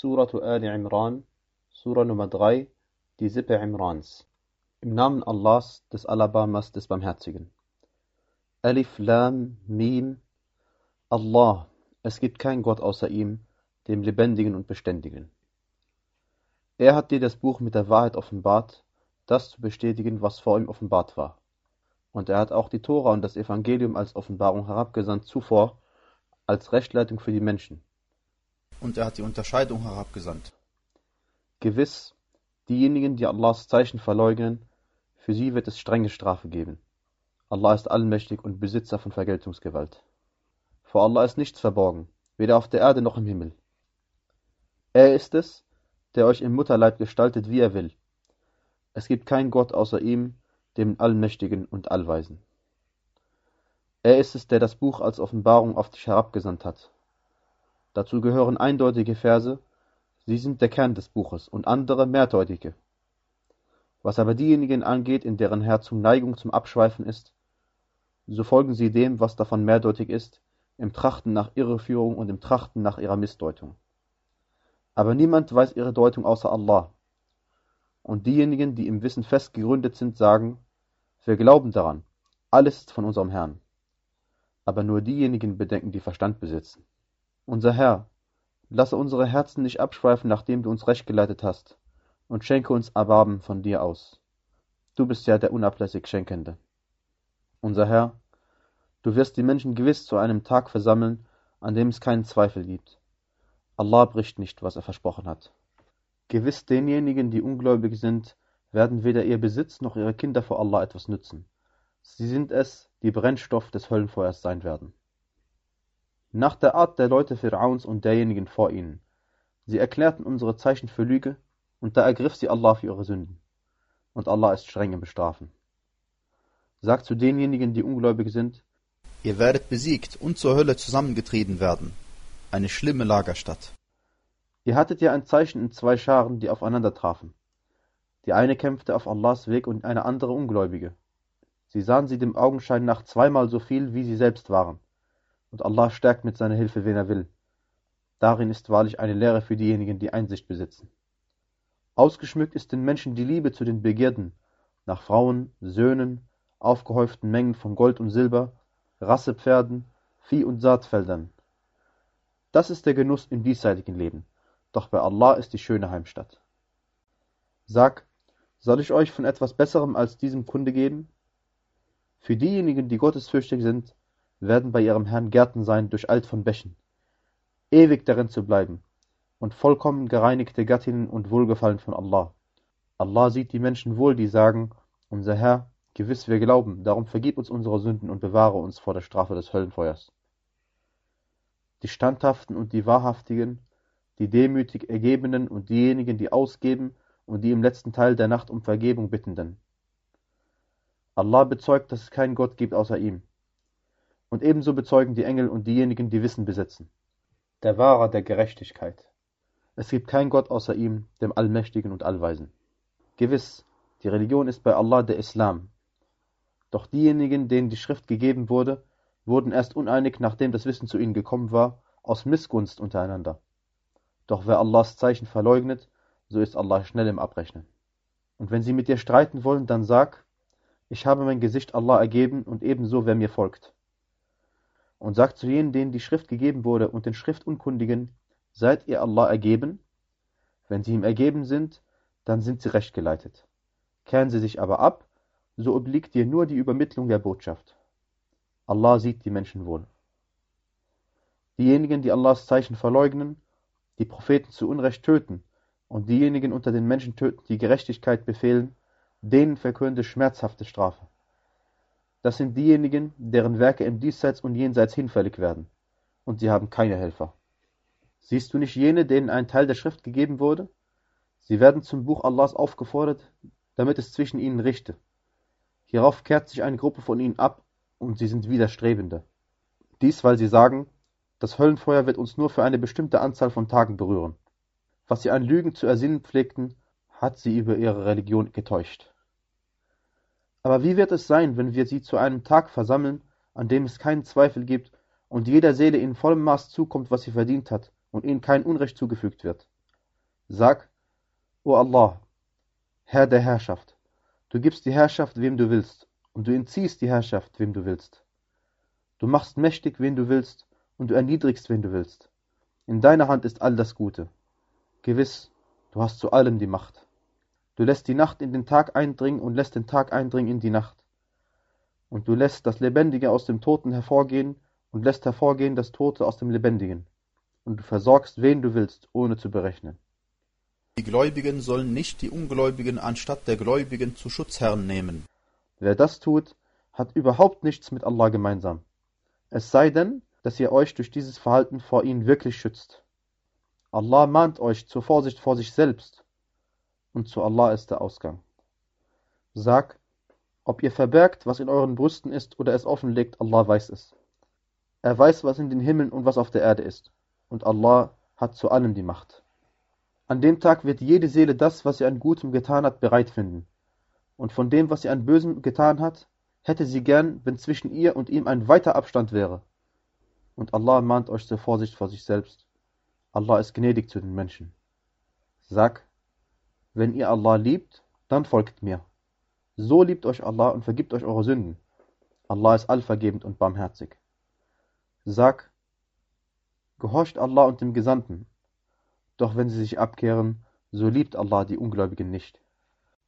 Suratu Ali Imran, Sura Nummer 3, die Sippe Imrans. Im Namen Allahs, des Alabamas, des Barmherzigen. Alif Lam Mim Allah, es gibt keinen Gott außer ihm, dem Lebendigen und Beständigen. Er hat dir das Buch mit der Wahrheit offenbart, das zu bestätigen, was vor ihm offenbart war. Und er hat auch die Tora und das Evangelium als Offenbarung herabgesandt zuvor, als Rechtleitung für die Menschen. Und er hat die Unterscheidung herabgesandt. Gewiss, diejenigen, die Allahs Zeichen verleugnen, für sie wird es strenge Strafe geben. Allah ist allmächtig und Besitzer von Vergeltungsgewalt. Vor Allah ist nichts verborgen, weder auf der Erde noch im Himmel. Er ist es, der euch im Mutterleib gestaltet, wie er will. Es gibt keinen Gott außer ihm, dem Allmächtigen und Allweisen. Er ist es, der das Buch als Offenbarung auf dich herabgesandt hat. Dazu gehören eindeutige Verse, sie sind der Kern des Buches, und andere mehrdeutige. Was aber diejenigen angeht, in deren Herzen Neigung zum Abschweifen ist, so folgen sie dem, was davon mehrdeutig ist, im Trachten nach Irreführung und im Trachten nach ihrer Missdeutung. Aber niemand weiß ihre Deutung außer Allah. Und diejenigen, die im Wissen fest gegründet sind, sagen, wir glauben daran, alles ist von unserem Herrn. Aber nur diejenigen bedenken, die Verstand besitzen. Unser Herr, lasse unsere Herzen nicht abschweifen, nachdem du uns recht geleitet hast, und schenke uns Erbarmen von dir aus. Du bist ja der unablässig Schenkende. Unser Herr, du wirst die Menschen gewiss zu einem Tag versammeln, an dem es keinen Zweifel gibt. Allah bricht nicht, was er versprochen hat. Gewiss denjenigen, die ungläubig sind, werden weder ihr Besitz noch ihre Kinder vor Allah etwas nützen. Sie sind es, die Brennstoff des Höllenfeuers sein werden. Nach der Art der Leute Fir'auns und derjenigen vor ihnen. Sie erklärten unsere Zeichen für Lüge, und da ergriff sie Allah für ihre Sünden. Und Allah ist streng im Bestrafen. Sagt zu denjenigen, die ungläubig sind, Ihr werdet besiegt und zur Hölle zusammengetrieben werden. Eine schlimme Lagerstatt. Ihr hattet ja ein Zeichen in zwei Scharen, die aufeinander trafen. Die eine kämpfte auf Allahs Weg und eine andere Ungläubige. Sie sahen sie dem Augenschein nach zweimal so viel, wie sie selbst waren. Und Allah stärkt mit seiner Hilfe, wen er will. Darin ist wahrlich eine Lehre für diejenigen, die Einsicht besitzen. Ausgeschmückt ist den Menschen die Liebe zu den Begierden, nach Frauen, Söhnen, aufgehäuften Mengen von Gold und Silber, Rassepferden, Vieh- und Saatfeldern. Das ist der Genuss im diesseitigen Leben, doch bei Allah ist die schöne Heimstatt. Sag, soll ich euch von etwas Besserem als diesem Kunde geben? Für diejenigen, die gottesfürchtig sind, werden bei ihrem Herrn Gärten sein durcheilt von Bächen, ewig darin zu bleiben, und vollkommen gereinigte Gattinnen und Wohlgefallen von Allah. Allah sieht die Menschen wohl, die sagen, unser Herr, gewiss wir glauben, darum vergib uns unsere Sünden und bewahre uns vor der Strafe des Höllenfeuers. Die Standhaften und die Wahrhaftigen, die demütig Ergebenen und diejenigen, die ausgeben und die im letzten Teil der Nacht um Vergebung bittenden. Allah bezeugt, dass es keinen Gott gibt außer ihm. Und ebenso bezeugen die Engel und diejenigen, die Wissen besitzen. Der Wahrer der Gerechtigkeit. Es gibt keinen Gott außer ihm, dem Allmächtigen und Allweisen. Gewiss, die Religion ist bei Allah der Islam. Doch diejenigen, denen die Schrift gegeben wurde, wurden erst uneinig, nachdem das Wissen zu ihnen gekommen war, aus Missgunst untereinander. Doch wer Allahs Zeichen verleugnet, so ist Allah schnell im Abrechnen. Und wenn sie mit dir streiten wollen, dann sag, ich habe mein Gesicht Allah ergeben und ebenso wer mir folgt. Und sag zu jenen, denen die Schrift gegeben wurde und den Schriftunkundigen, seid ihr Allah ergeben? Wenn sie ihm ergeben sind, dann sind sie recht geleitet. Kehren sie sich aber ab, so obliegt dir nur die Übermittlung der Botschaft. Allah sieht die Menschen wohl. Diejenigen, die Allahs Zeichen verleugnen, die Propheten zu Unrecht töten und diejenigen unter den Menschen töten, die Gerechtigkeit befehlen, denen verkünde schmerzhafte Strafe. Das sind diejenigen, deren Werke im Diesseits und Jenseits hinfällig werden, und sie haben keine Helfer. Siehst du nicht jene, denen ein Teil der Schrift gegeben wurde? Sie werden zum Buch Allahs aufgefordert, damit es zwischen ihnen richte. Hierauf kehrt sich eine Gruppe von ihnen ab, und sie sind Widerstrebende. Dies, weil sie sagen, das Höllenfeuer wird uns nur für eine bestimmte Anzahl von Tagen berühren. Was sie an Lügen zu ersinnen pflegten, hat sie über ihre Religion getäuscht. Aber wie wird es sein, wenn wir sie zu einem Tag versammeln, an dem es keinen Zweifel gibt und jeder Seele in vollem Maß zukommt, was sie verdient hat, und ihnen kein Unrecht zugefügt wird? Sag, O Allah, Herr der Herrschaft, du gibst die Herrschaft, wem du willst, und du entziehst die Herrschaft, wem du willst. Du machst mächtig, wen du willst, und du erniedrigst, wen du willst. In deiner Hand ist all das Gute. Gewiss, du hast zu allem die Macht. Du lässt die Nacht in den Tag eindringen und lässt den Tag eindringen in die Nacht. Und du lässt das Lebendige aus dem Toten hervorgehen und lässt hervorgehen das Tote aus dem Lebendigen. Und du versorgst, wen du willst, ohne zu berechnen. Die Gläubigen sollen nicht die Ungläubigen anstatt der Gläubigen zu Schutzherren nehmen. Wer das tut, hat überhaupt nichts mit Allah gemeinsam. Es sei denn, dass ihr euch durch dieses Verhalten vor ihnen wirklich schützt. Allah mahnt euch zur Vorsicht vor sich selbst, und zu Allah ist der Ausgang. Sag, ob ihr verbergt, was in euren Brüsten ist, oder es offenlegt, Allah weiß es. Er weiß, was in den Himmeln und was auf der Erde ist, und Allah hat zu allem die Macht. An dem Tag wird jede Seele das, was sie an Gutem getan hat, bereit finden. Und von dem, was sie an Bösem getan hat, hätte sie gern, wenn zwischen ihr und ihm ein weiter Abstand wäre. Und Allah mahnt euch zur Vorsicht vor sich selbst. Allah ist gnädig zu den Menschen. Sag, wenn ihr Allah liebt, dann folgt mir. So liebt euch Allah und vergibt euch eure Sünden. Allah ist allvergebend und barmherzig. Sag, gehorcht Allah und dem Gesandten doch wenn sie sich abkehren, so liebt Allah die Ungläubigen nicht.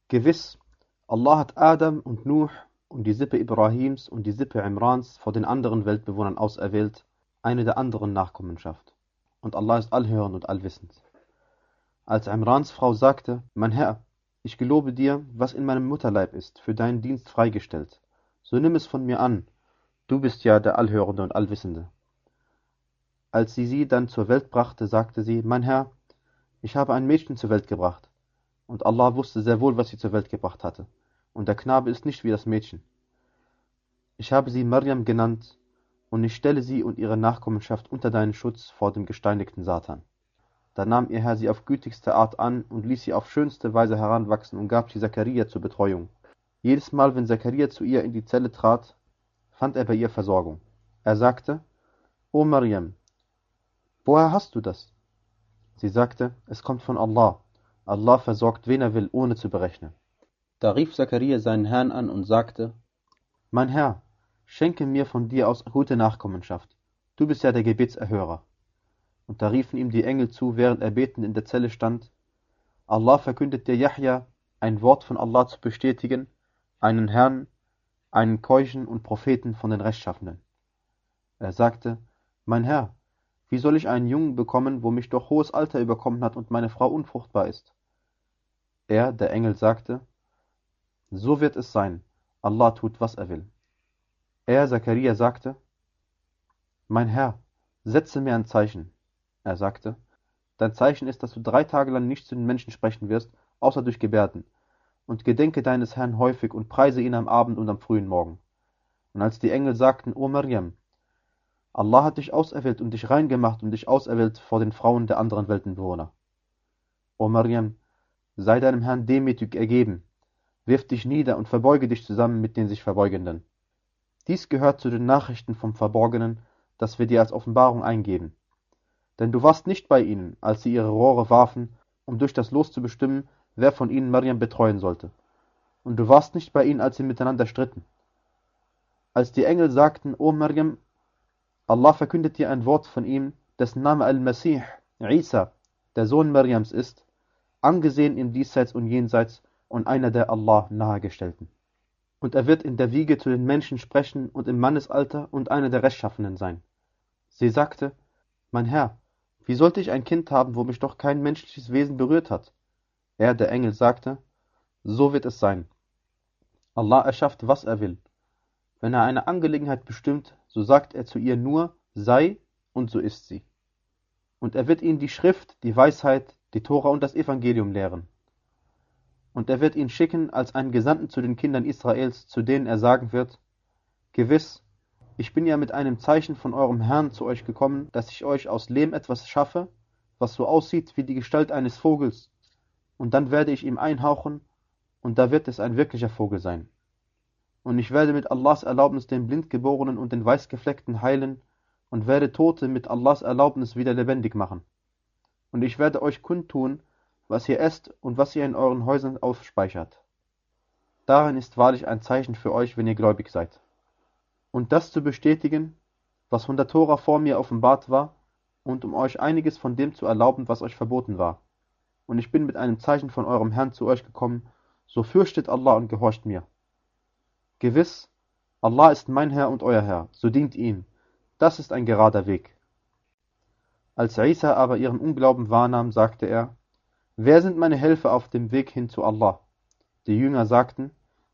Gewiss, Allah hat Adam und Nuh und die Sippe Ibrahims und die Sippe Imrans vor den anderen Weltbewohnern auserwählt, eine der anderen Nachkommenschaft. Und Allah ist allhörend und allwissend. Als Imrans Frau sagte, Mein Herr, ich gelobe dir, was in meinem Mutterleib ist, für deinen Dienst freigestellt, so nimm es von mir an, du bist ja der Allhörende und Allwissende. Als sie sie dann zur Welt brachte, sagte sie, Mein Herr, ich habe ein Mädchen zur Welt gebracht. Und Allah wusste sehr wohl, was sie zur Welt gebracht hatte. Und der Knabe ist nicht wie das Mädchen. Ich habe sie Maryam genannt, und ich stelle sie und ihre Nachkommenschaft unter deinen Schutz vor dem gesteinigten Satan. Da nahm ihr Herr sie auf gütigste Art an und ließ sie auf schönste Weise heranwachsen und gab sie Zachariah zur Betreuung. Jedes Mal, wenn Zachariah zu ihr in die Zelle trat, fand er bei ihr Versorgung. Er sagte, O Maryam, woher hast du das? Sie sagte, es kommt von Allah. Allah versorgt, wen er will, ohne zu berechnen. Da rief Zachariah seinen Herrn an und sagte, Mein Herr, schenke mir von dir aus gute Nachkommenschaft. Du bist ja der Gebetserhörer. Und da riefen ihm die Engel zu, während er betend in der Zelle stand, Allah verkündet dir Yahya, ein Wort von Allah zu bestätigen, einen Herrn, einen Keuchen und Propheten von den Rechtschaffenen. Er sagte, Mein Herr, wie soll ich einen Jungen bekommen, wo mich doch hohes Alter überkommen hat und meine Frau unfruchtbar ist? Er, der Engel, sagte, so wird es sein, Allah tut, was er will. Er, Zachariah, sagte, Mein Herr, setze mir ein Zeichen. Er sagte, Dein Zeichen ist, dass du drei Tage lang nicht zu den Menschen sprechen wirst, außer durch Gebärden. Und gedenke deines Herrn häufig und preise ihn am Abend und am frühen Morgen. Und als die Engel sagten, O Maryam, Allah hat dich auserwählt und dich rein gemacht und dich auserwählt vor den Frauen der anderen Weltenbewohner. O Maryam, sei deinem Herrn demütig ergeben, wirf dich nieder und verbeuge dich zusammen mit den sich Verbeugenden. Dies gehört zu den Nachrichten vom Verborgenen, das wir dir als Offenbarung eingeben. Denn du warst nicht bei ihnen, als sie ihre Rohre warfen, um durch das Los zu bestimmen, wer von ihnen Maryam betreuen sollte. Und du warst nicht bei ihnen, als sie miteinander stritten. Als die Engel sagten, O Maryam, Allah verkündet dir ein Wort von ihm, dessen Name Al-Masih, Isa, der Sohn Mariams ist, angesehen im Diesseits und Jenseits und einer der Allah nahegestellten. Und er wird in der Wiege zu den Menschen sprechen und im Mannesalter und einer der Rechtschaffenen sein. Sie sagte, Mein Herr, wie sollte ich ein Kind haben, wo mich doch kein menschliches Wesen berührt hat? Er, der Engel, sagte, So wird es sein. Allah erschafft, was er will. Wenn er eine Angelegenheit bestimmt, so sagt er zu ihr nur, sei, und so ist sie. Und er wird ihnen die Schrift, die Weisheit, die Tora und das Evangelium lehren. Und er wird ihn schicken als einen Gesandten zu den Kindern Israels, zu denen er sagen wird, Gewiss, ich bin ja mit einem Zeichen von eurem Herrn zu euch gekommen, dass ich euch aus Lehm etwas schaffe, was so aussieht wie die Gestalt eines Vogels, und dann werde ich ihm einhauchen, und da wird es ein wirklicher Vogel sein. Und ich werde mit Allahs Erlaubnis den Blindgeborenen und den Weißgefleckten heilen und werde Tote mit Allahs Erlaubnis wieder lebendig machen. Und ich werde euch kundtun, was ihr esst und was ihr in euren Häusern aufspeichert. Darin ist wahrlich ein Zeichen für euch, wenn ihr gläubig seid. Und das zu bestätigen, was von der Tora vor mir offenbart war, und um euch einiges von dem zu erlauben, was euch verboten war. Und ich bin mit einem Zeichen von eurem Herrn zu euch gekommen, so fürchtet Allah und gehorcht mir. Gewiss, Allah ist mein Herr und euer Herr, so dient ihm. Das ist ein gerader Weg. Als Isa aber ihren Unglauben wahrnahm, sagte er, Wer sind meine Helfer auf dem Weg hin zu Allah? Die Jünger sagten,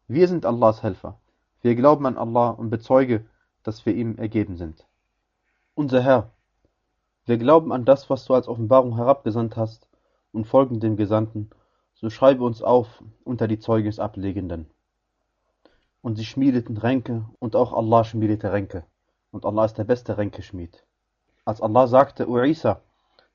Wir sind Allahs Helfer. Wir glauben an Allah und bezeuge, dass wir ihm ergeben sind. Unser Herr, wir glauben an das, was du als Offenbarung herabgesandt hast und folgen dem Gesandten, so schreibe uns auf unter die Zeugnisablegenden. Und sie schmiedeten Ränke und auch Allah schmiedete Ränke. Und Allah ist der beste Ränkeschmied. Als Allah sagte, O Isa,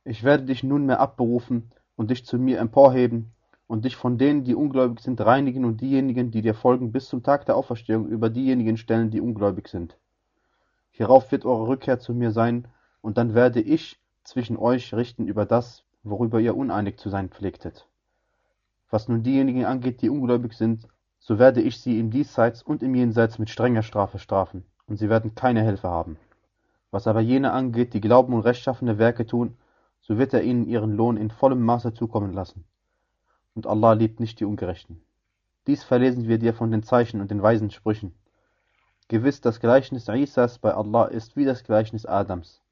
ich werde dich nunmehr abberufen und dich zu mir emporheben und dich von denen, die ungläubig sind, reinigen und diejenigen, die dir folgen, bis zum Tag der Auferstehung über diejenigen stellen, die ungläubig sind. Hierauf wird eure Rückkehr zu mir sein, und dann werde ich zwischen euch richten über das, worüber ihr uneinig zu sein pflegtet. Was nun diejenigen angeht, die ungläubig sind, so werde ich sie im Diesseits und im Jenseits mit strenger Strafe strafen, und sie werden keine Hilfe haben. Was aber jene angeht, die glauben und rechtschaffene Werke tun, so wird er ihnen ihren Lohn in vollem Maße zukommen lassen. Und Allah liebt nicht die Ungerechten. Dies verlesen wir dir von den Zeichen und den weisen Sprüchen. Gewiss, das Gleichnis Isas bei Allah ist wie das Gleichnis Adams.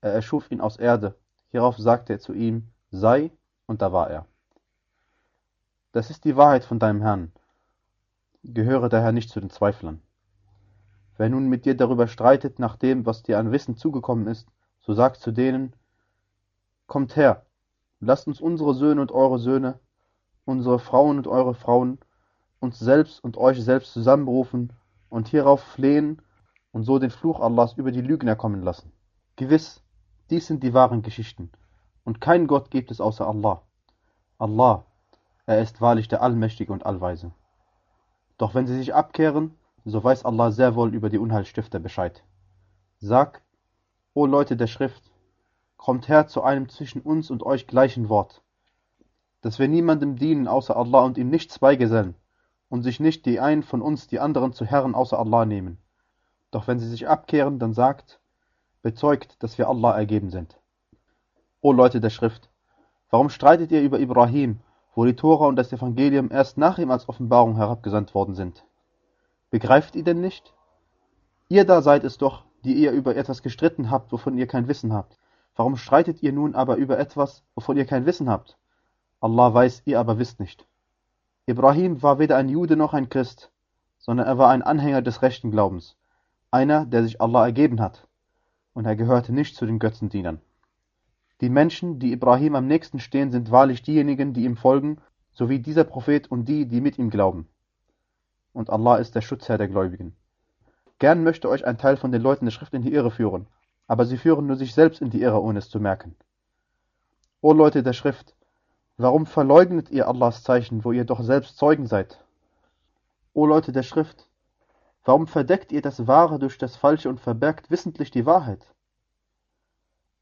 Er erschuf ihn aus Erde. Hierauf sagte er zu ihm, sei, und da war er. Das ist die Wahrheit von deinem Herrn. Gehöre daher nicht zu den Zweiflern. Wer nun mit dir darüber streitet, nach dem, was dir an Wissen zugekommen ist, so sagt zu denen, Kommt her, lasst uns unsere Söhne und eure Söhne, unsere Frauen und eure Frauen, uns selbst und euch selbst zusammenberufen und hierauf flehen und so den Fluch Allahs über die Lügner kommen lassen. Gewiss, dies sind die wahren Geschichten, und kein Gott gibt es außer Allah. Allah, er ist wahrlich der Allmächtige und Allweise. Doch wenn sie sich abkehren, so weiß Allah sehr wohl über die Unheilstifter Bescheid. Sag, o Leute der Schrift, kommt her zu einem zwischen uns und euch gleichen Wort, dass wir niemandem dienen außer Allah und ihm nichts beigesellen und sich nicht die einen von uns die anderen zu Herren außer Allah nehmen. Doch wenn sie sich abkehren, dann sagt, bezeugt, dass wir Allah ergeben sind. O Leute der Schrift, warum streitet ihr über Ibrahim, wo die Tora und das Evangelium erst nach ihm als Offenbarung herabgesandt worden sind? Begreift ihr denn nicht? Ihr da seid es doch, die ihr über etwas gestritten habt, wovon ihr kein Wissen habt. Warum streitet ihr nun aber über etwas, wovon ihr kein Wissen habt? Allah weiß, ihr aber wisst nicht. Ibrahim war weder ein Jude noch ein Christ, sondern er war ein Anhänger des rechten Glaubens, einer, der sich Allah ergeben hat und er gehörte nicht zu den Götzendienern. Die Menschen, die Ibrahim am nächsten stehen, sind wahrlich diejenigen, die ihm folgen, sowie dieser Prophet und die, die mit ihm glauben. Und Allah ist der Schutzherr der Gläubigen. Gern möchte euch ein Teil von den Leuten der Schrift in die Irre führen, aber sie führen nur sich selbst in die Irre, ohne es zu merken. O Leute der Schrift, warum verleugnet ihr Allahs Zeichen, wo ihr doch selbst Zeugen seid? O Leute der Schrift, Warum verdeckt ihr das Wahre durch das Falsche und verbergt wissentlich die Wahrheit?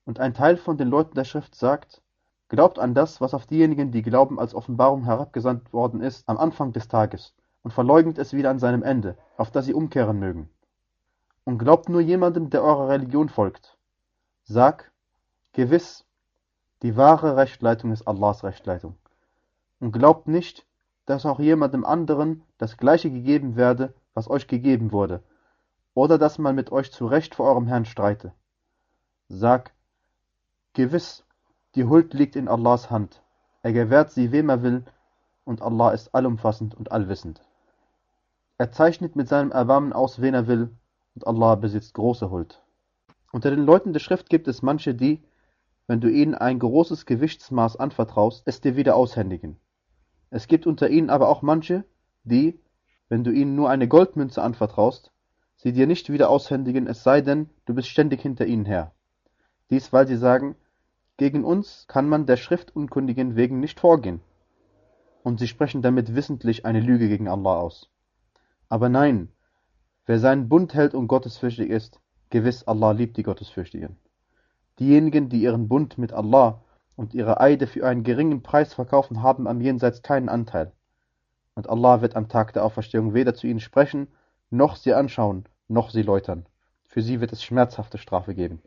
Und ein Teil von den Leuten der Schrift sagt, Glaubt an das, was auf diejenigen, die glauben, als Offenbarung herabgesandt worden ist, am Anfang des Tages, und verleugnet es wieder an seinem Ende, auf das sie umkehren mögen. Und glaubt nur jemandem, der eurer Religion folgt. Sag, gewiss, die wahre Rechtleitung ist Allahs Rechtleitung. Und glaubt nicht, dass auch jemandem anderen das Gleiche gegeben werde, was euch gegeben wurde, oder dass man mit euch zu Recht vor eurem Herrn streite. Sag, gewiss, die Huld liegt in Allahs Hand, er gewährt sie wem er will, und Allah ist allumfassend und allwissend. Er zeichnet mit seinem Erbarmen aus, wen er will, und Allah besitzt große Huld. Unter den Leuten der Schrift gibt es manche, die, wenn du ihnen ein großes Gewichtsmaß anvertraust, es dir wieder aushändigen. Es gibt unter ihnen aber auch manche, die, wenn du ihnen nur eine Goldmünze anvertraust, sie dir nicht wieder aushändigen, es sei denn, du bist ständig hinter ihnen her. Dies, weil sie sagen, gegen uns kann man der Schriftunkundigen wegen nicht vorgehen. Und sie sprechen damit wissentlich eine Lüge gegen Allah aus. Aber nein, wer seinen Bund hält und gottesfürchtig ist, gewiss Allah liebt die Gottesfürchtigen. Diejenigen, die ihren Bund mit Allah und ihre Eide für einen geringen Preis verkaufen, haben am Jenseits keinen Anteil. Und Allah wird am Tag der Auferstehung weder zu ihnen sprechen, noch sie anschauen, noch sie läutern. Für sie wird es schmerzhafte Strafe geben.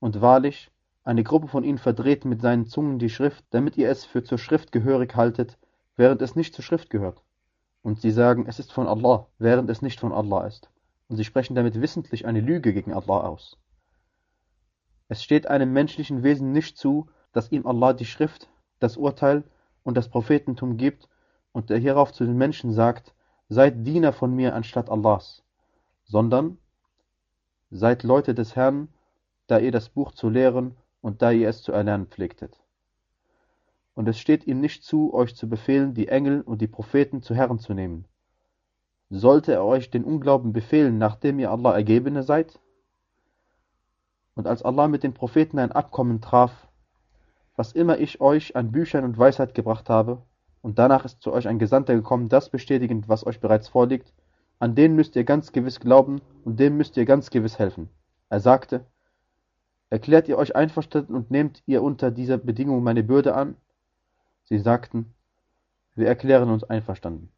Und wahrlich, eine Gruppe von ihnen verdreht mit seinen Zungen die Schrift, damit ihr es für zur Schrift gehörig haltet, während es nicht zur Schrift gehört. Und sie sagen, es ist von Allah, während es nicht von Allah ist. Und sie sprechen damit wissentlich eine Lüge gegen Allah aus. Es steht einem menschlichen Wesen nicht zu, dass ihm Allah die Schrift, das Urteil und das Prophetentum gibt und er hierauf zu den Menschen sagt, seid Diener von mir anstatt Allahs, sondern seid Leute des Herrn, da ihr das Buch zu lehren und da ihr es zu erlernen pflegtet. Und es steht ihm nicht zu, euch zu befehlen, die Engel und die Propheten zu Herren zu nehmen. Sollte er euch den Unglauben befehlen, nachdem ihr Allah Ergebene seid? Und als Allah mit den Propheten ein Abkommen traf, was immer ich euch an Büchern und Weisheit gebracht habe, und danach ist zu euch ein Gesandter gekommen, das bestätigend, was euch bereits vorliegt, an den müsst ihr ganz gewiss glauben und dem müsst ihr ganz gewiss helfen. Er sagte, Erklärt ihr euch einverstanden und nehmt ihr unter dieser Bedingung meine Bürde an? Sie sagten, wir erklären uns einverstanden.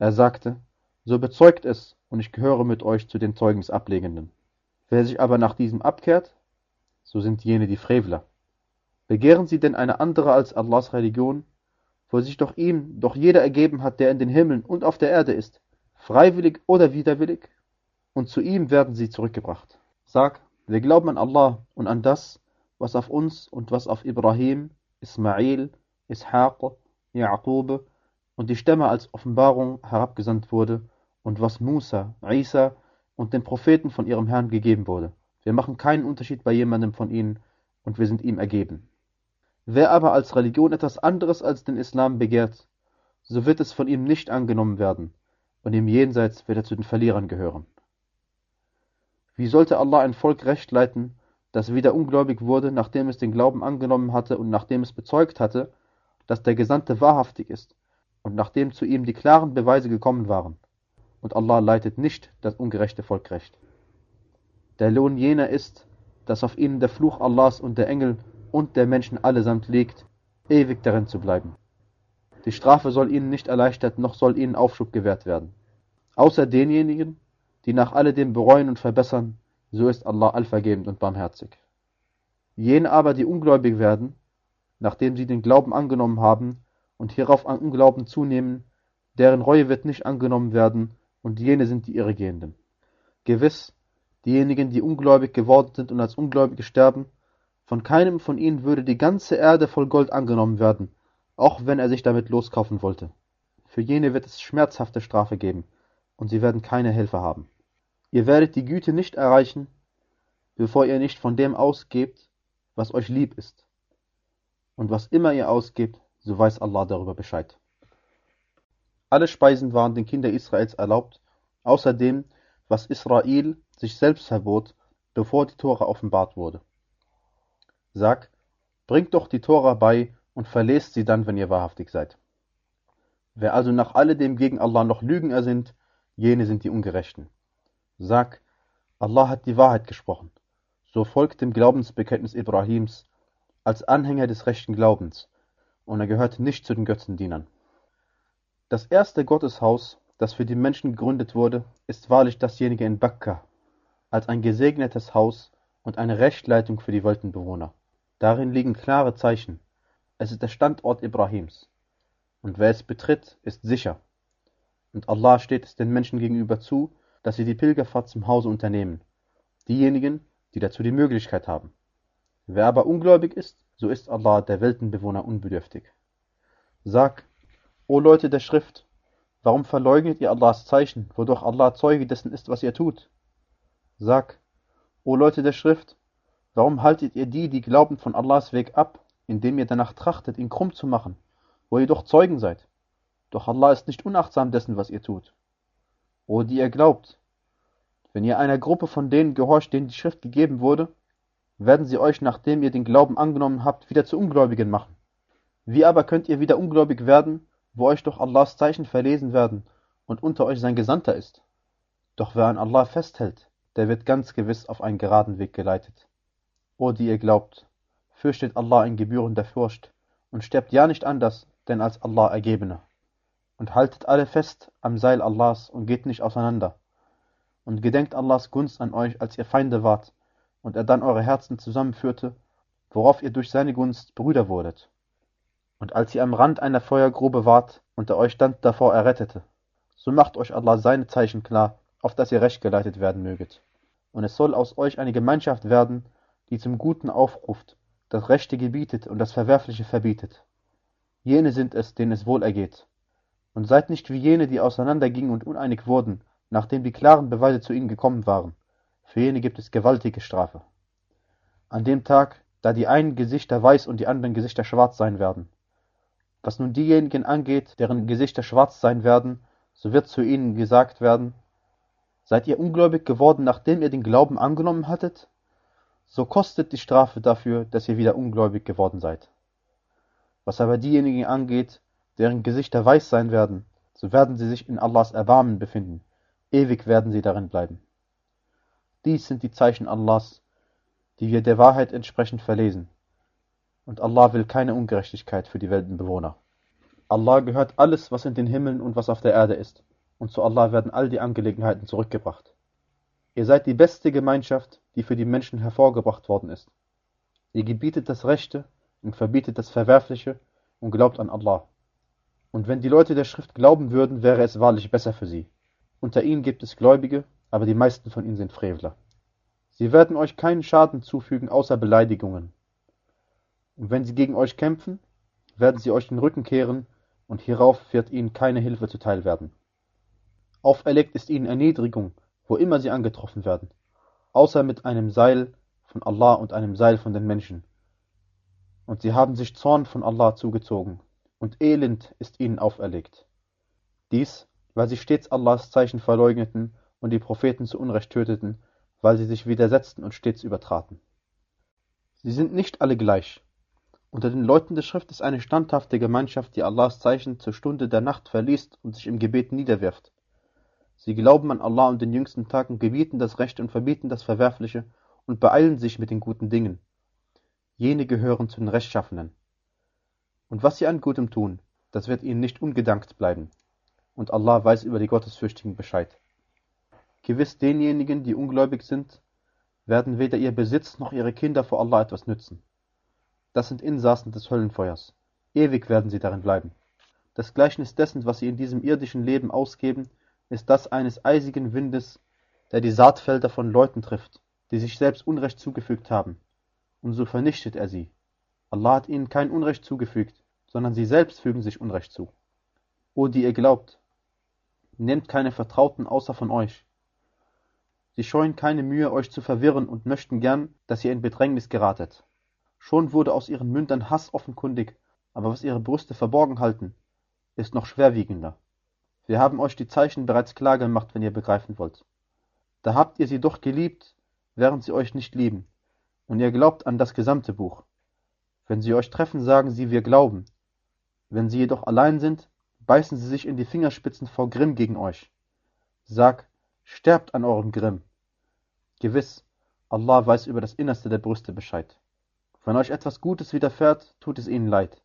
Er sagte, so bezeugt es, und ich gehöre mit euch zu den Zeugnisablegenden. Wer sich aber nach diesem abkehrt, so sind jene die Frevler. Begehren sie denn eine andere als Allahs Religion, wo sich doch ihm doch jeder ergeben hat, der in den Himmeln und auf der Erde ist, freiwillig oder widerwillig, und zu ihm werden sie zurückgebracht. Sag, wir glauben an Allah und an das, was auf uns und was auf Ibrahim, Ismail, Ishaq, Yaqub und die Stämme als Offenbarung herabgesandt wurde und was Musa, Isa und den Propheten von ihrem Herrn gegeben wurde. Wir machen keinen Unterschied bei jemandem von ihnen und wir sind ihm ergeben. Wer aber als Religion etwas anderes als den Islam begehrt, so wird es von ihm nicht angenommen werden, und im Jenseits wird er zu den Verlierern gehören. Wie sollte Allah ein Volk recht leiten, das wieder ungläubig wurde, nachdem es den Glauben angenommen hatte und nachdem es bezeugt hatte, dass der Gesandte wahrhaftig ist und nachdem zu ihm die klaren Beweise gekommen waren? Und Allah leitet nicht das ungerechte Volk recht. Der Lohn jener ist, dass auf ihnen der Fluch Allahs und der Engel und der Menschen allesamt liegt, ewig darin zu bleiben. Die Strafe soll ihnen nicht erleichtert, noch soll ihnen Aufschub gewährt werden. Außer denjenigen, die nach alledem bereuen und verbessern, so ist Allah allvergebend und barmherzig. Jene aber, die ungläubig werden, nachdem sie den Glauben angenommen haben und hierauf an Unglauben zunehmen, deren Reue wird nicht angenommen werden, und jene sind die Irregehenden. Gewiss, diejenigen, die ungläubig geworden sind und als Ungläubige sterben, von keinem von ihnen würde die ganze Erde voll Gold angenommen werden, auch wenn er sich damit loskaufen wollte. Für jene wird es schmerzhafte Strafe geben, und sie werden keine Hilfe haben. Ihr werdet die Güte nicht erreichen, bevor ihr nicht von dem ausgebt, was euch lieb ist. Und was immer ihr ausgebt, so weiß Allah darüber Bescheid. Alle Speisen waren den Kindern Israels erlaubt, außer dem, was Israel sich selbst verbot, bevor die Tora offenbart wurde. Sag, bringt doch die Tora bei und verlest sie dann, wenn ihr wahrhaftig seid. Wer also nach alledem gegen Allah noch Lügen ersinnt, jene sind die Ungerechten. Sag, Allah hat die Wahrheit gesprochen. So folgt dem Glaubensbekenntnis Ibrahims als Anhänger des rechten Glaubens, und er gehört nicht zu den Götzendienern. Das erste Gotteshaus, das für die Menschen gegründet wurde, ist wahrlich dasjenige in Bakka, als ein gesegnetes Haus und eine Rechtleitung für die Weltenbewohner. Darin liegen klare Zeichen. Es ist der Standort Ibrahims. Und wer es betritt, ist sicher und Allah steht es den Menschen gegenüber zu, dass sie die Pilgerfahrt zum Hause unternehmen, diejenigen, die dazu die Möglichkeit haben. Wer aber ungläubig ist, so ist Allah der Weltenbewohner unbedürftig. Sag, o Leute der Schrift, warum verleugnet ihr Allahs Zeichen, wodurch Allah Zeuge dessen ist, was ihr tut? Sag, o Leute der Schrift, warum haltet ihr die, die glauben, von Allahs Weg ab, indem ihr danach trachtet, ihn krumm zu machen, wo ihr doch Zeugen seid? Doch Allah ist nicht unachtsam dessen, was ihr tut. O die ihr glaubt, wenn ihr einer Gruppe von denen gehorcht, denen die Schrift gegeben wurde, werden sie euch, nachdem ihr den Glauben angenommen habt, wieder zu Ungläubigen machen. Wie aber könnt ihr wieder ungläubig werden, wo euch doch Allahs Zeichen verlesen werden und unter euch sein Gesandter ist? Doch wer an Allah festhält, der wird ganz gewiss auf einen geraden Weg geleitet. O die ihr glaubt, fürchtet Allah in gebührender Furcht und sterbt ja nicht anders, denn als Allah Ergebener. Und haltet alle fest am Seil Allahs und geht nicht auseinander. Und gedenkt Allahs Gunst an euch, als ihr Feinde wart, und er dann eure Herzen zusammenführte, worauf ihr durch seine Gunst Brüder wurdet. Und als ihr am Rand einer Feuergrube wart und er euch dann davor errettete, so macht euch Allah seine Zeichen klar, auf dass ihr recht geleitet werden möget. Und es soll aus euch eine Gemeinschaft werden, die zum Guten aufruft, das Rechte gebietet und das Verwerfliche verbietet. Jene sind es, denen es wohl ergeht. Und seid nicht wie jene, die auseinandergingen und uneinig wurden, nachdem die klaren Beweise zu ihnen gekommen waren. Für jene gibt es gewaltige Strafe. An dem Tag, da die einen Gesichter weiß und die anderen Gesichter schwarz sein werden. Was nun diejenigen angeht, deren Gesichter schwarz sein werden, so wird zu ihnen gesagt werden, Seid ihr ungläubig geworden, nachdem ihr den Glauben angenommen hattet? So kostet die Strafe dafür, dass ihr wieder ungläubig geworden seid. Was aber diejenigen angeht, deren Gesichter weiß sein werden, so werden sie sich in Allahs Erbarmen befinden, ewig werden sie darin bleiben. Dies sind die Zeichen Allahs, die wir der Wahrheit entsprechend verlesen. Und Allah will keine Ungerechtigkeit für die Weltenbewohner. Allah gehört alles, was in den Himmeln und was auf der Erde ist, und zu Allah werden all die Angelegenheiten zurückgebracht. Ihr seid die beste Gemeinschaft, die für die Menschen hervorgebracht worden ist. Ihr gebietet das Rechte und verbietet das Verwerfliche und glaubt an Allah. Und wenn die Leute der Schrift glauben würden, wäre es wahrlich besser für sie. Unter ihnen gibt es Gläubige, aber die meisten von ihnen sind Frevler. Sie werden euch keinen Schaden zufügen, außer Beleidigungen. Und wenn sie gegen euch kämpfen, werden sie euch den Rücken kehren, und hierauf wird ihnen keine Hilfe zuteil werden. Auferlegt ist ihnen Erniedrigung, wo immer sie angetroffen werden, außer mit einem Seil von Allah und einem Seil von den Menschen. Und sie haben sich Zorn von Allah zugezogen, und Elend ist ihnen auferlegt. Dies, weil sie stets Allahs Zeichen verleugneten und die Propheten zu Unrecht töteten, weil sie sich widersetzten und stets übertraten. Sie sind nicht alle gleich. Unter den Leuten der Schrift ist eine standhafte Gemeinschaft, die Allahs Zeichen zur Stunde der Nacht verliest und sich im Gebet niederwirft. Sie glauben an Allah und den jüngsten Tag und gebieten das Rechte und verbieten das Verwerfliche und beeilen sich mit den guten Dingen. Jene gehören zu den Rechtschaffenen. Und was sie an Gutem tun, das wird ihnen nicht ungedankt bleiben. Und Allah weiß über die Gottesfürchtigen Bescheid. Gewiss denjenigen, die ungläubig sind, werden weder ihr Besitz noch ihre Kinder vor Allah etwas nützen. Das sind Insassen des Höllenfeuers. Ewig werden sie darin bleiben. Das Gleichnis dessen, was sie in diesem irdischen Leben ausgeben, ist das eines eisigen Windes, der die Saatfelder von Leuten trifft, die sich selbst Unrecht zugefügt haben. Und so vernichtet er sie. Allah hat ihnen kein Unrecht zugefügt, sondern sie selbst fügen sich Unrecht zu. O die ihr glaubt, nehmt keine Vertrauten außer von euch. Sie scheuen keine Mühe, euch zu verwirren und möchten gern, dass ihr in Bedrängnis geratet. Schon wurde aus ihren Mündern Hass offenkundig, aber was ihre Brüste verborgen halten, ist noch schwerwiegender. Wir haben euch die Zeichen bereits klar gemacht, wenn ihr begreifen wollt. Da habt ihr sie doch geliebt, während sie euch nicht lieben, und ihr glaubt an das gesamte Buch. Wenn sie euch treffen, sagen sie, wir glauben. Wenn sie jedoch allein sind, beißen sie sich in die Fingerspitzen vor Grimm gegen euch. Sag, sterbt an eurem Grimm. Gewiss, Allah weiß über das Innerste der Brüste Bescheid. Wenn euch etwas Gutes widerfährt, tut es ihnen leid.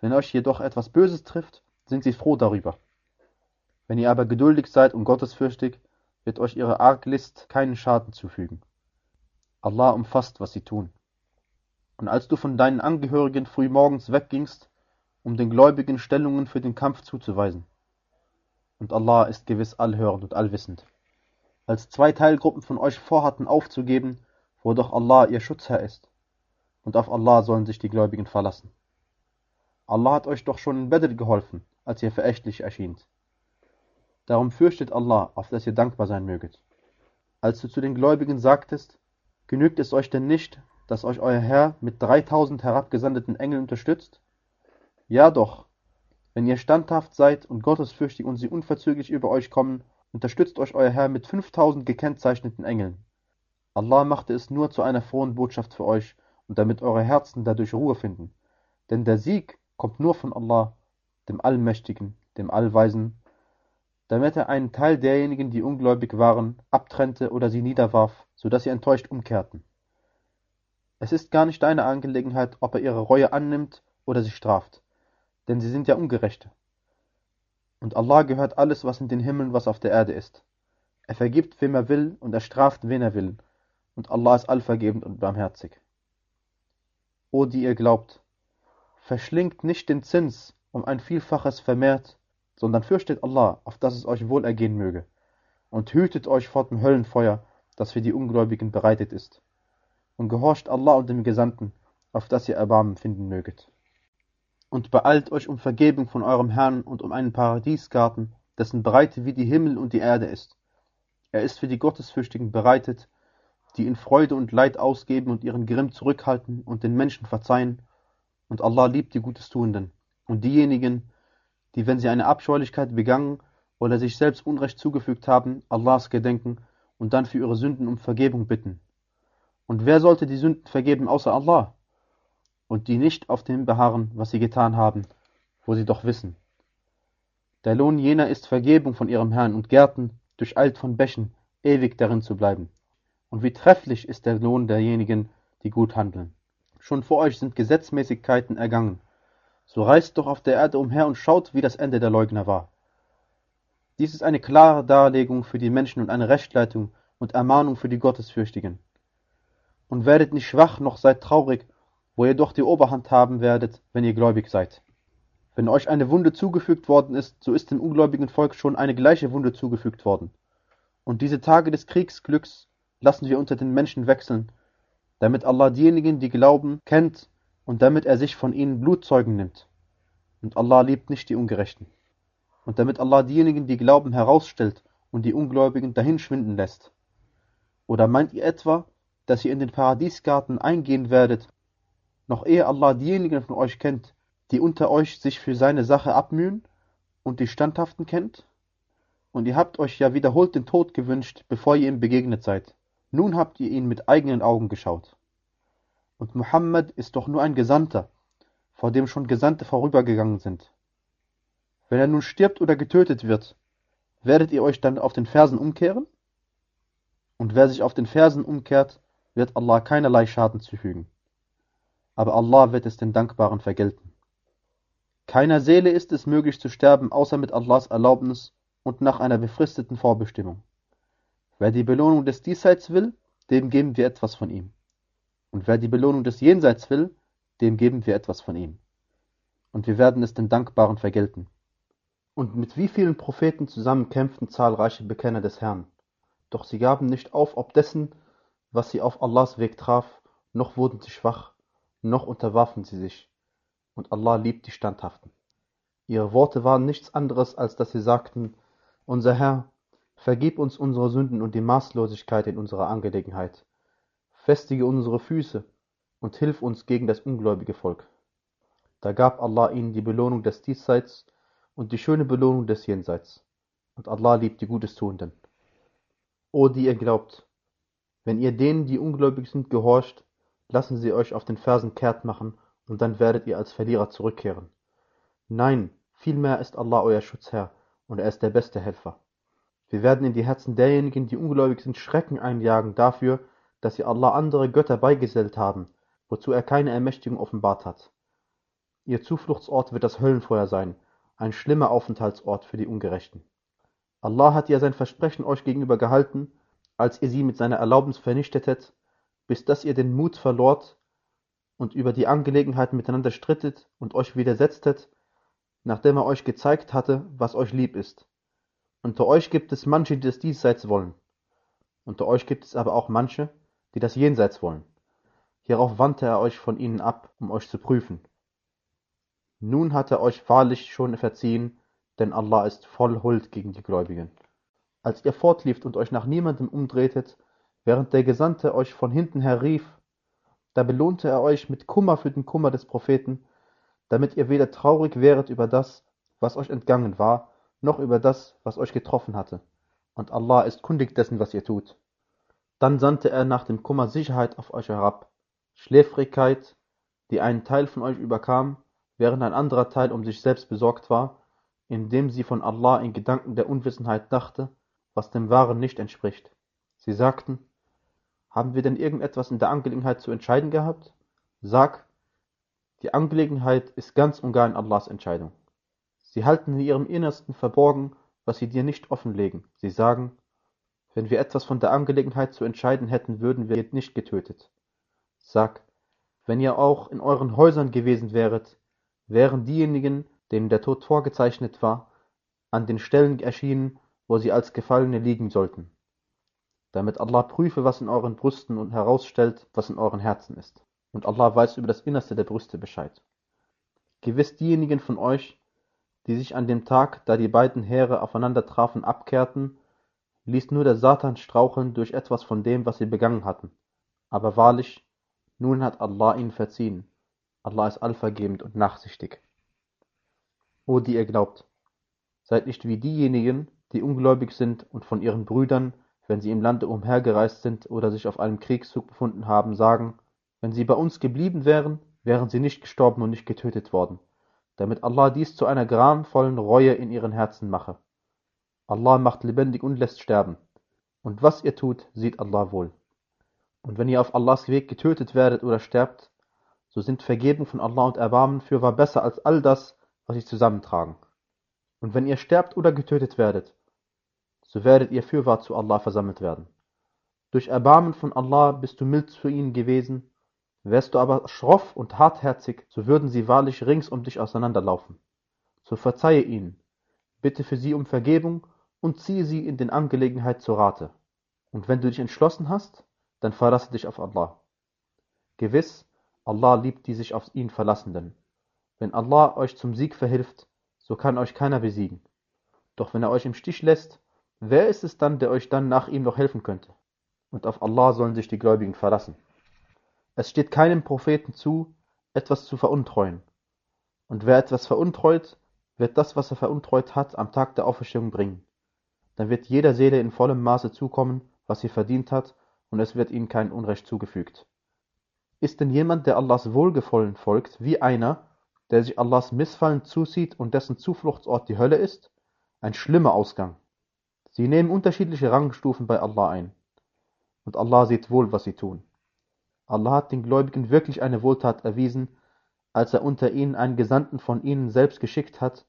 Wenn euch jedoch etwas Böses trifft, sind sie froh darüber. Wenn ihr aber geduldig seid und gottesfürchtig, wird euch ihre Arglist keinen Schaden zufügen. Allah umfasst, was sie tun. Und als du von deinen Angehörigen frühmorgens weggingst, um den Gläubigen Stellungen für den Kampf zuzuweisen. Und Allah ist gewiss allhörend und allwissend. Als zwei Teilgruppen von euch vorhatten aufzugeben, wo doch Allah ihr Schutzherr ist und auf Allah sollen sich die Gläubigen verlassen. Allah hat euch doch schon in Bedr geholfen, als ihr verächtlich erschient. Darum fürchtet Allah, auf das ihr dankbar sein möget. Als du zu den Gläubigen sagtest, genügt es euch denn nicht, dass euch euer Herr mit dreitausend herabgesandten Engeln unterstützt? Ja doch, wenn ihr standhaft seid und gottesfürchtig und sie unverzüglich über euch kommen, unterstützt euch euer Herr mit fünftausend gekennzeichneten Engeln. Allah machte es nur zu einer frohen Botschaft für euch und damit eure Herzen dadurch Ruhe finden. Denn der Sieg kommt nur von Allah, dem Allmächtigen, dem Allweisen, damit er einen Teil derjenigen, die ungläubig waren, abtrennte oder sie niederwarf, so dass sie enttäuscht umkehrten. Es ist gar nicht deine Angelegenheit, ob er ihre Reue annimmt oder sie straft, denn sie sind ja Ungerechte. Und Allah gehört alles, was in den Himmeln, was auf der Erde ist. Er vergibt, wem er will, und er straft, wen er will. Und Allah ist allvergebend und barmherzig. O die ihr glaubt, verschlingt nicht den Zins um ein Vielfaches vermehrt, sondern fürchtet Allah, auf dass es euch wohl ergehen möge, und hütet euch vor dem Höllenfeuer, das für die Ungläubigen bereitet ist und gehorcht Allah und dem Gesandten, auf dass ihr Erbarmen finden möget. Und beeilt euch um Vergebung von eurem Herrn und um einen Paradiesgarten, dessen Breite wie die Himmel und die Erde ist. Er ist für die Gottesfürchtigen bereitet, die in Freude und Leid ausgeben und ihren Grimm zurückhalten und den Menschen verzeihen. Und Allah liebt die Gutestuenden und diejenigen, die, wenn sie eine Abscheulichkeit begangen oder sich selbst Unrecht zugefügt haben, Allahs gedenken und dann für ihre Sünden um Vergebung bitten. Und wer sollte die Sünden vergeben außer Allah? Und die nicht auf dem beharren, was sie getan haben, wo sie doch wissen. Der Lohn jener ist Vergebung von ihrem Herrn und Gärten, durcheilt von Bächen, ewig darin zu bleiben. Und wie trefflich ist der Lohn derjenigen, die gut handeln. Schon vor euch sind Gesetzmäßigkeiten ergangen. So reist doch auf der Erde umher und schaut, wie das Ende der Leugner war. Dies ist eine klare Darlegung für die Menschen und eine Rechtleitung und Ermahnung für die Gottesfürchtigen und werdet nicht schwach noch seid traurig, wo ihr doch die Oberhand haben werdet, wenn ihr gläubig seid. Wenn euch eine Wunde zugefügt worden ist, so ist dem ungläubigen Volk schon eine gleiche Wunde zugefügt worden. Und diese Tage des Kriegsglücks lassen wir unter den Menschen wechseln, damit Allah diejenigen, die glauben, kennt und damit er sich von ihnen Blutzeugen nimmt. Und Allah liebt nicht die Ungerechten. Und damit Allah diejenigen, die glauben, herausstellt und die Ungläubigen dahinschwinden lässt. Oder meint ihr etwa, dass ihr in den Paradiesgarten eingehen werdet, noch ehe Allah diejenigen von euch kennt, die unter euch sich für seine Sache abmühen und die Standhaften kennt? Und ihr habt euch ja wiederholt den Tod gewünscht, bevor ihr ihm begegnet seid. Nun habt ihr ihn mit eigenen Augen geschaut. Und Muhammad ist doch nur ein Gesandter, vor dem schon Gesandte vorübergegangen sind. Wenn er nun stirbt oder getötet wird, werdet ihr euch dann auf den Fersen umkehren? Und wer sich auf den Fersen umkehrt, wird Allah keinerlei Schaden zufügen. Aber Allah wird es den Dankbaren vergelten. Keiner Seele ist es möglich zu sterben, außer mit Allahs Erlaubnis und nach einer befristeten Vorbestimmung. Wer die Belohnung des Diesseits will, dem geben wir etwas von ihm. Und wer die Belohnung des Jenseits will, dem geben wir etwas von ihm. Und wir werden es den Dankbaren vergelten. Und mit wie vielen Propheten zusammen kämpften zahlreiche Bekenner des Herrn. Doch sie gaben nicht auf, ob dessen, was sie auf Allahs Weg traf, noch wurden sie schwach, noch unterwarfen sie sich, und Allah liebt die Standhaften. Ihre Worte waren nichts anderes, als dass sie sagten, Unser Herr, vergib uns unsere Sünden und die Maßlosigkeit in unserer Angelegenheit, festige unsere Füße und hilf uns gegen das ungläubige Volk. Da gab Allah ihnen die Belohnung des Diesseits und die schöne Belohnung des Jenseits, und Allah liebt die Gutes Tuenden. O die ihr glaubt, wenn ihr denen, die ungläubig sind, gehorcht, lassen sie euch auf den Fersen kehrt machen, und dann werdet ihr als Verlierer zurückkehren. Nein, vielmehr ist Allah euer Schutzherr, und er ist der beste Helfer. Wir werden in die Herzen derjenigen, die ungläubig sind, Schrecken einjagen dafür, dass sie Allah andere Götter beigesellt haben, wozu er keine Ermächtigung offenbart hat. Ihr Zufluchtsort wird das Höllenfeuer sein, ein schlimmer Aufenthaltsort für die Ungerechten. Allah hat ja sein Versprechen euch gegenüber gehalten, als ihr sie mit seiner Erlaubnis vernichtetet, bis dass ihr den Mut verlort und über die Angelegenheiten miteinander strittet und euch widersetztet, nachdem er euch gezeigt hatte, was euch lieb ist. Unter euch gibt es manche, die das Diesseits wollen. Unter euch gibt es aber auch manche, die das Jenseits wollen. Hierauf wandte er euch von ihnen ab, um euch zu prüfen. Nun hat er euch wahrlich schon verziehen, denn Allah ist voll Huld gegen die Gläubigen als ihr fortlieft und euch nach niemandem umdrehtet, während der Gesandte euch von hinten her rief, da belohnte er euch mit Kummer für den Kummer des Propheten, damit ihr weder traurig wäret über das, was euch entgangen war, noch über das, was euch getroffen hatte. Und Allah ist kundig dessen, was ihr tut. Dann sandte er nach dem Kummer Sicherheit auf euch herab, Schläfrigkeit, die einen Teil von euch überkam, während ein anderer Teil um sich selbst besorgt war, indem sie von Allah in Gedanken der Unwissenheit dachte was dem Wahren nicht entspricht. Sie sagten, Haben wir denn irgendetwas in der Angelegenheit zu entscheiden gehabt? Sag, die Angelegenheit ist ganz und gar in Allahs Entscheidung. Sie halten in ihrem Innersten verborgen, was sie dir nicht offenlegen. Sie sagen, wenn wir etwas von der Angelegenheit zu entscheiden hätten, würden wir nicht getötet. Sag, wenn ihr auch in euren Häusern gewesen wäret, wären diejenigen, denen der Tod vorgezeichnet war, an den Stellen erschienen, wo sie als Gefallene liegen sollten, damit Allah prüfe, was in euren Brüsten und herausstellt, was in euren Herzen ist. Und Allah weiß über das Innerste der Brüste Bescheid. Gewiss diejenigen von euch, die sich an dem Tag, da die beiden Heere aufeinander trafen, abkehrten, ließ nur der Satan straucheln durch etwas von dem, was sie begangen hatten. Aber wahrlich, nun hat Allah ihnen verziehen. Allah ist allvergebend und nachsichtig. O die ihr glaubt, seid nicht wie diejenigen, die ungläubig sind und von ihren Brüdern, wenn sie im Lande umhergereist sind oder sich auf einem Kriegszug befunden haben, sagen, wenn sie bei uns geblieben wären, wären sie nicht gestorben und nicht getötet worden, damit Allah dies zu einer gramvollen Reue in ihren Herzen mache. Allah macht lebendig und lässt sterben. Und was ihr tut, sieht Allah wohl. Und wenn ihr auf Allahs Weg getötet werdet oder sterbt, so sind Vergebung von Allah und Erbarmen fürwahr besser als all das, was sie zusammentragen. Und wenn ihr sterbt oder getötet werdet, so werdet ihr fürwahr zu Allah versammelt werden. Durch Erbarmen von Allah bist du mild zu ihnen gewesen, wärst du aber schroff und hartherzig, so würden sie wahrlich rings um dich auseinanderlaufen. So verzeihe ihnen, bitte für sie um Vergebung und ziehe sie in den Angelegenheit zu Rate. Und wenn du dich entschlossen hast, dann verlasse dich auf Allah. Gewiss, Allah liebt die sich auf ihn Verlassenden. Wenn Allah euch zum Sieg verhilft, so kann euch keiner besiegen. Doch wenn er euch im Stich lässt, wer ist es dann, der euch dann nach ihm noch helfen könnte? Und auf Allah sollen sich die Gläubigen verlassen. Es steht keinem Propheten zu, etwas zu veruntreuen. Und wer etwas veruntreut, wird das, was er veruntreut hat, am Tag der Auferstehung bringen. Dann wird jeder Seele in vollem Maße zukommen, was sie verdient hat, und es wird ihnen kein Unrecht zugefügt. Ist denn jemand, der Allahs Wohlgefallen folgt, wie einer, der sich Allahs Missfallen zusieht und dessen Zufluchtsort die Hölle ist? Ein schlimmer Ausgang. Sie nehmen unterschiedliche Rangstufen bei Allah ein. Und Allah sieht wohl, was sie tun. Allah hat den Gläubigen wirklich eine Wohltat erwiesen, als er unter ihnen einen Gesandten von ihnen selbst geschickt hat,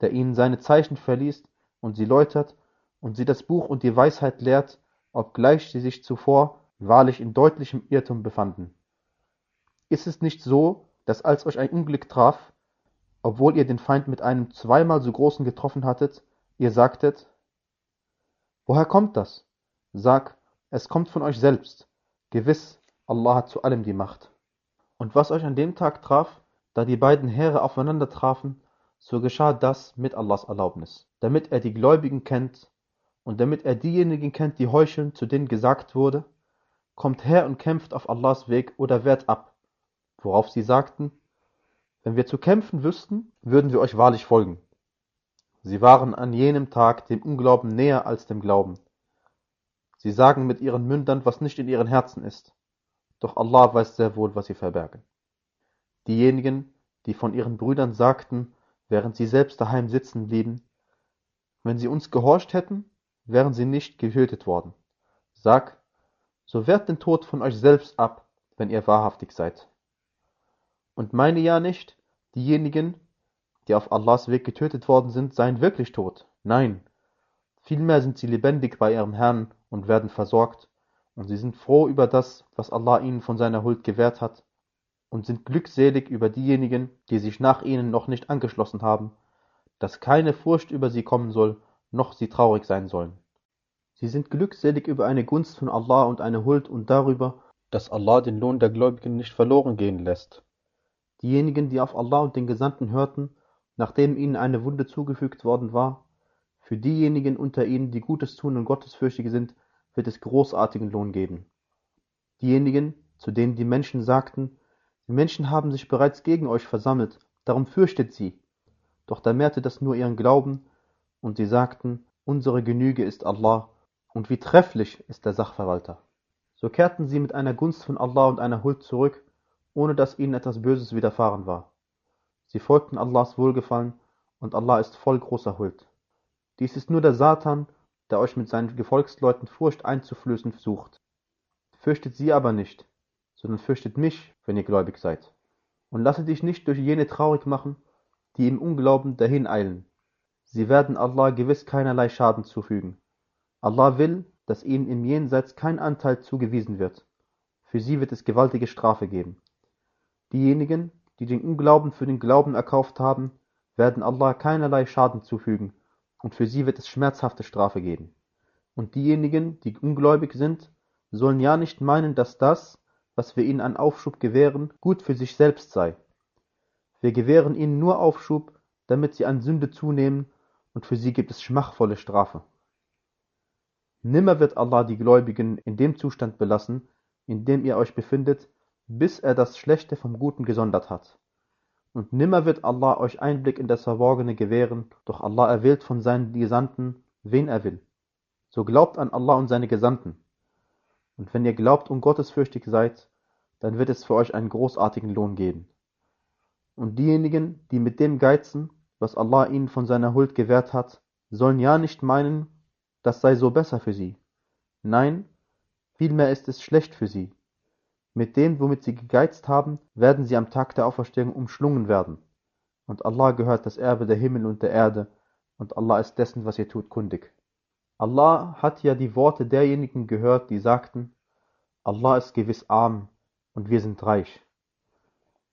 der ihnen seine Zeichen verliest und sie läutert und sie das Buch und die Weisheit lehrt, obgleich sie sich zuvor wahrlich in deutlichem Irrtum befanden. Ist es nicht so, dass als euch ein Unglück traf, obwohl ihr den Feind mit einem zweimal so großen getroffen hattet, ihr sagtet, woher kommt das? Sag, es kommt von euch selbst. Gewiss, Allah hat zu allem die Macht. Und was euch an dem Tag traf, da die beiden Heere aufeinander trafen, so geschah das mit Allahs Erlaubnis, damit er die Gläubigen kennt und damit er diejenigen kennt, die heucheln, zu denen gesagt wurde, kommt her und kämpft auf Allahs Weg oder wehrt ab. Worauf sie sagten, wenn wir zu kämpfen wüssten, würden wir euch wahrlich folgen. Sie waren an jenem Tag dem Unglauben näher als dem Glauben. Sie sagen mit ihren Mündern, was nicht in ihren Herzen ist. Doch Allah weiß sehr wohl, was sie verbergen. Diejenigen, die von ihren Brüdern sagten, während sie selbst daheim sitzen blieben, wenn sie uns gehorcht hätten, wären sie nicht getötet worden. Sag, so wehrt den Tod von euch selbst ab, wenn ihr wahrhaftig seid. Und meine ja nicht, diejenigen, die auf Allahs Weg getötet worden sind, seien wirklich tot. Nein, vielmehr sind sie lebendig bei ihrem Herrn und werden versorgt, und sie sind froh über das, was Allah ihnen von seiner Huld gewährt hat, und sind glückselig über diejenigen, die sich nach ihnen noch nicht angeschlossen haben, dass keine Furcht über sie kommen soll, noch sie traurig sein sollen. Sie sind glückselig über eine Gunst von Allah und eine Huld und darüber, dass Allah den Lohn der Gläubigen nicht verloren gehen lässt. Diejenigen, die auf Allah und den Gesandten hörten, nachdem ihnen eine Wunde zugefügt worden war, für diejenigen unter ihnen, die Gutes tun und gottesfürchtig sind, wird es großartigen Lohn geben. Diejenigen, zu denen die Menschen sagten, die Menschen haben sich bereits gegen euch versammelt, darum fürchtet sie. Doch da mehrte das nur ihren Glauben, und sie sagten, unsere Genüge ist Allah, und wie trefflich ist der Sachverwalter. So kehrten sie mit einer Gunst von Allah und einer Huld zurück, ohne dass ihnen etwas Böses widerfahren war. Sie folgten Allahs Wohlgefallen, und Allah ist voll großer Huld. Dies ist nur der Satan, der euch mit seinen Gefolgsleuten Furcht einzuflößen sucht. Fürchtet sie aber nicht, sondern fürchtet mich, wenn ihr gläubig seid. Und lasse dich nicht durch jene traurig machen, die im Unglauben dahin eilen. Sie werden Allah gewiss keinerlei Schaden zufügen. Allah will, dass ihnen im Jenseits kein Anteil zugewiesen wird. Für sie wird es gewaltige Strafe geben. Diejenigen, die den Unglauben für den Glauben erkauft haben, werden Allah keinerlei Schaden zufügen, und für sie wird es schmerzhafte Strafe geben. Und diejenigen, die ungläubig sind, sollen ja nicht meinen, dass das, was wir ihnen an Aufschub gewähren, gut für sich selbst sei. Wir gewähren ihnen nur Aufschub, damit sie an Sünde zunehmen, und für sie gibt es schmachvolle Strafe. Nimmer wird Allah die Gläubigen in dem Zustand belassen, in dem ihr euch befindet, bis er das Schlechte vom Guten gesondert hat. Und nimmer wird Allah euch Einblick in das Verborgene gewähren, doch Allah erwählt von seinen Gesandten, wen er will. So glaubt an Allah und seine Gesandten. Und wenn ihr glaubt und gottesfürchtig seid, dann wird es für euch einen großartigen Lohn geben. Und diejenigen, die mit dem geizen, was Allah ihnen von seiner Huld gewährt hat, sollen ja nicht meinen, das sei so besser für sie. Nein, vielmehr ist es schlecht für sie. Mit dem, womit sie gegeizt haben, werden sie am Tag der Auferstehung umschlungen werden. Und Allah gehört das Erbe der Himmel und der Erde, und Allah ist dessen, was ihr tut, kundig. Allah hat ja die Worte derjenigen gehört, die sagten, Allah ist gewiss arm und wir sind reich.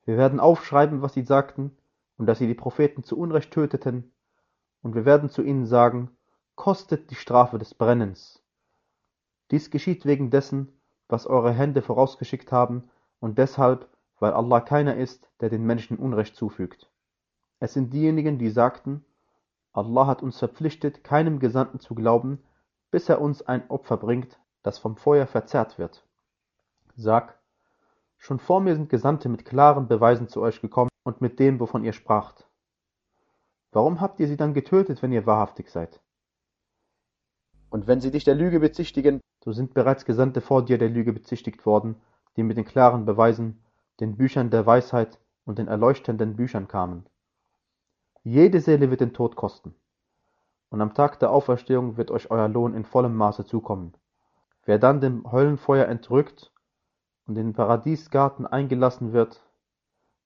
Wir werden aufschreiben, was sie sagten, und dass sie die Propheten zu Unrecht töteten, und wir werden zu ihnen sagen, kostet die Strafe des Brennens. Dies geschieht wegen dessen, was eure Hände vorausgeschickt haben, und deshalb, weil Allah keiner ist, der den Menschen Unrecht zufügt. Es sind diejenigen, die sagten, Allah hat uns verpflichtet, keinem Gesandten zu glauben, bis er uns ein Opfer bringt, das vom Feuer verzehrt wird. Sag, schon vor mir sind Gesandte mit klaren Beweisen zu euch gekommen und mit dem, wovon ihr spracht. Warum habt ihr sie dann getötet, wenn ihr wahrhaftig seid? Und wenn sie dich der Lüge bezichtigen, so sind bereits Gesandte vor dir der Lüge bezichtigt worden, die mit den klaren Beweisen, den Büchern der Weisheit und den erleuchtenden Büchern kamen. Jede Seele wird den Tod kosten. Und am Tag der Auferstehung wird euch euer Lohn in vollem Maße zukommen. Wer dann dem Höllenfeuer entrückt und in den Paradiesgarten eingelassen wird,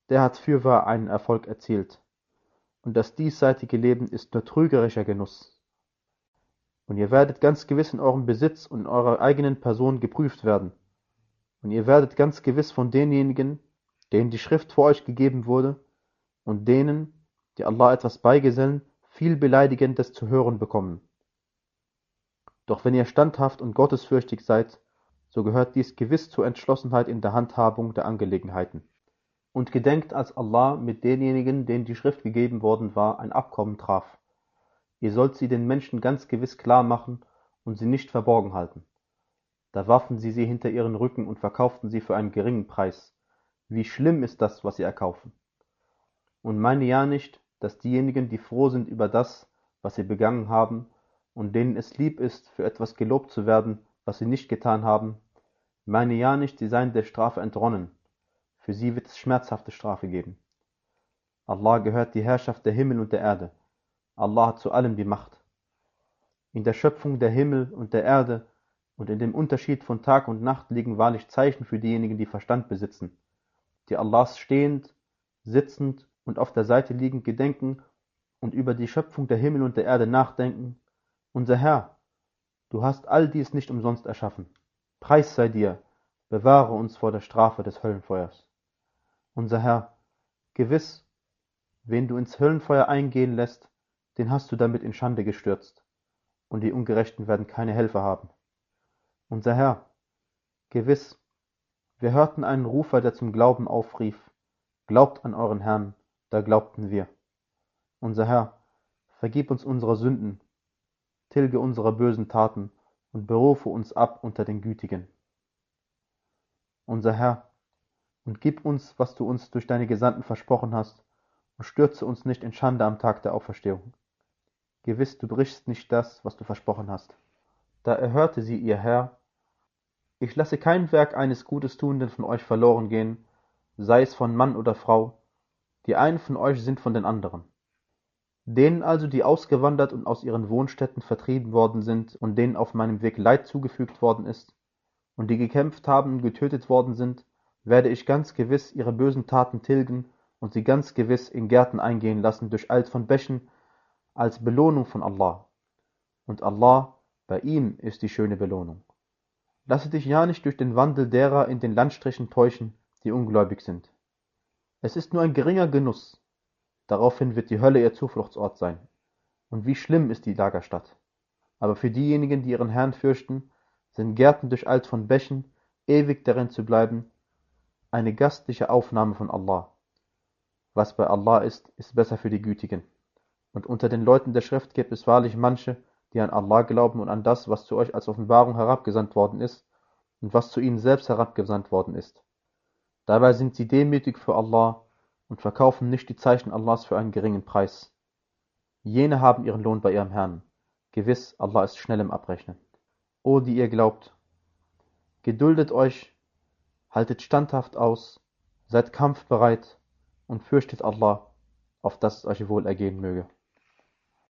der hat fürwahr einen Erfolg erzielt. Und das diesseitige Leben ist nur trügerischer Genuss. Und ihr werdet ganz gewiss in eurem Besitz und in eurer eigenen Person geprüft werden. Und ihr werdet ganz gewiss von denjenigen, denen die Schrift vor euch gegeben wurde, und denen, die Allah etwas beigesellen, viel Beleidigendes zu hören bekommen. Doch wenn ihr standhaft und gottesfürchtig seid, so gehört dies gewiss zur Entschlossenheit in der Handhabung der Angelegenheiten. Und gedenkt, als Allah mit denjenigen, denen die Schrift gegeben worden war, ein Abkommen traf. Ihr sollt sie den Menschen ganz gewiss klar machen und sie nicht verborgen halten. Da warfen sie sie hinter ihren Rücken und verkauften sie für einen geringen Preis. Wie schlimm ist das, was sie erkaufen. Und meine ja nicht, dass diejenigen, die froh sind über das, was sie begangen haben, und denen es lieb ist, für etwas gelobt zu werden, was sie nicht getan haben, meine ja nicht, sie seien der Strafe entronnen. Für sie wird es schmerzhafte Strafe geben. Allah gehört die Herrschaft der Himmel und der Erde. Allah hat zu allem die Macht. In der Schöpfung der Himmel und der Erde und in dem Unterschied von Tag und Nacht liegen wahrlich Zeichen für diejenigen, die Verstand besitzen, die Allahs stehend, sitzend und auf der Seite liegend gedenken und über die Schöpfung der Himmel und der Erde nachdenken. Unser Herr, du hast all dies nicht umsonst erschaffen. Preis sei dir, bewahre uns vor der Strafe des Höllenfeuers. Unser Herr, gewiss, wen du ins Höllenfeuer eingehen lässt, den hast du damit in Schande gestürzt, und die Ungerechten werden keine Helfer haben. Unser Herr, gewiss, wir hörten einen Rufer, der zum Glauben aufrief, glaubt an euren Herrn, da glaubten wir. Unser Herr, vergib uns unsere Sünden, tilge unsere bösen Taten und berufe uns ab unter den Gütigen. Unser Herr, und gib uns, was du uns durch deine Gesandten versprochen hast, und stürze uns nicht in Schande am Tag der Auferstehung. Gewiss, du brichst nicht das, was du versprochen hast. Da erhörte sie ihr Herr, ich lasse kein Werk eines Gutes Tuenden von euch verloren gehen, sei es von Mann oder Frau, die einen von euch sind von den anderen. Denen also, die ausgewandert und aus ihren Wohnstätten vertrieben worden sind und denen auf meinem Weg Leid zugefügt worden ist, und die gekämpft haben und getötet worden sind, werde ich ganz gewiss ihre bösen Taten tilgen und sie ganz gewiss in Gärten eingehen lassen durch Alt von Bächen als Belohnung von Allah. Und Allah, bei ihm ist die schöne Belohnung. Lasse dich ja nicht durch den Wandel derer in den Landstrichen täuschen, die ungläubig sind. Es ist nur ein geringer Genuss. Daraufhin wird die Hölle ihr Zufluchtsort sein. Und wie schlimm ist die Lagerstadt. Aber für diejenigen, die ihren Herrn fürchten, sind Gärten durcheilt von Bächen, ewig darin zu bleiben, eine gastliche Aufnahme von Allah. Was bei Allah ist, ist besser für die Gütigen. Und unter den Leuten der Schrift gibt es wahrlich manche, die an Allah glauben und an das, was zu euch als Offenbarung herabgesandt worden ist und was zu ihnen selbst herabgesandt worden ist. Dabei sind sie demütig für Allah und verkaufen nicht die Zeichen Allahs für einen geringen Preis. Jene haben ihren Lohn bei ihrem Herrn. Gewiss, Allah ist schnell im Abrechnen. O die ihr glaubt, geduldet euch, haltet standhaft aus, seid kampfbereit und fürchtet Allah, auf dass es euch wohl ergehen möge.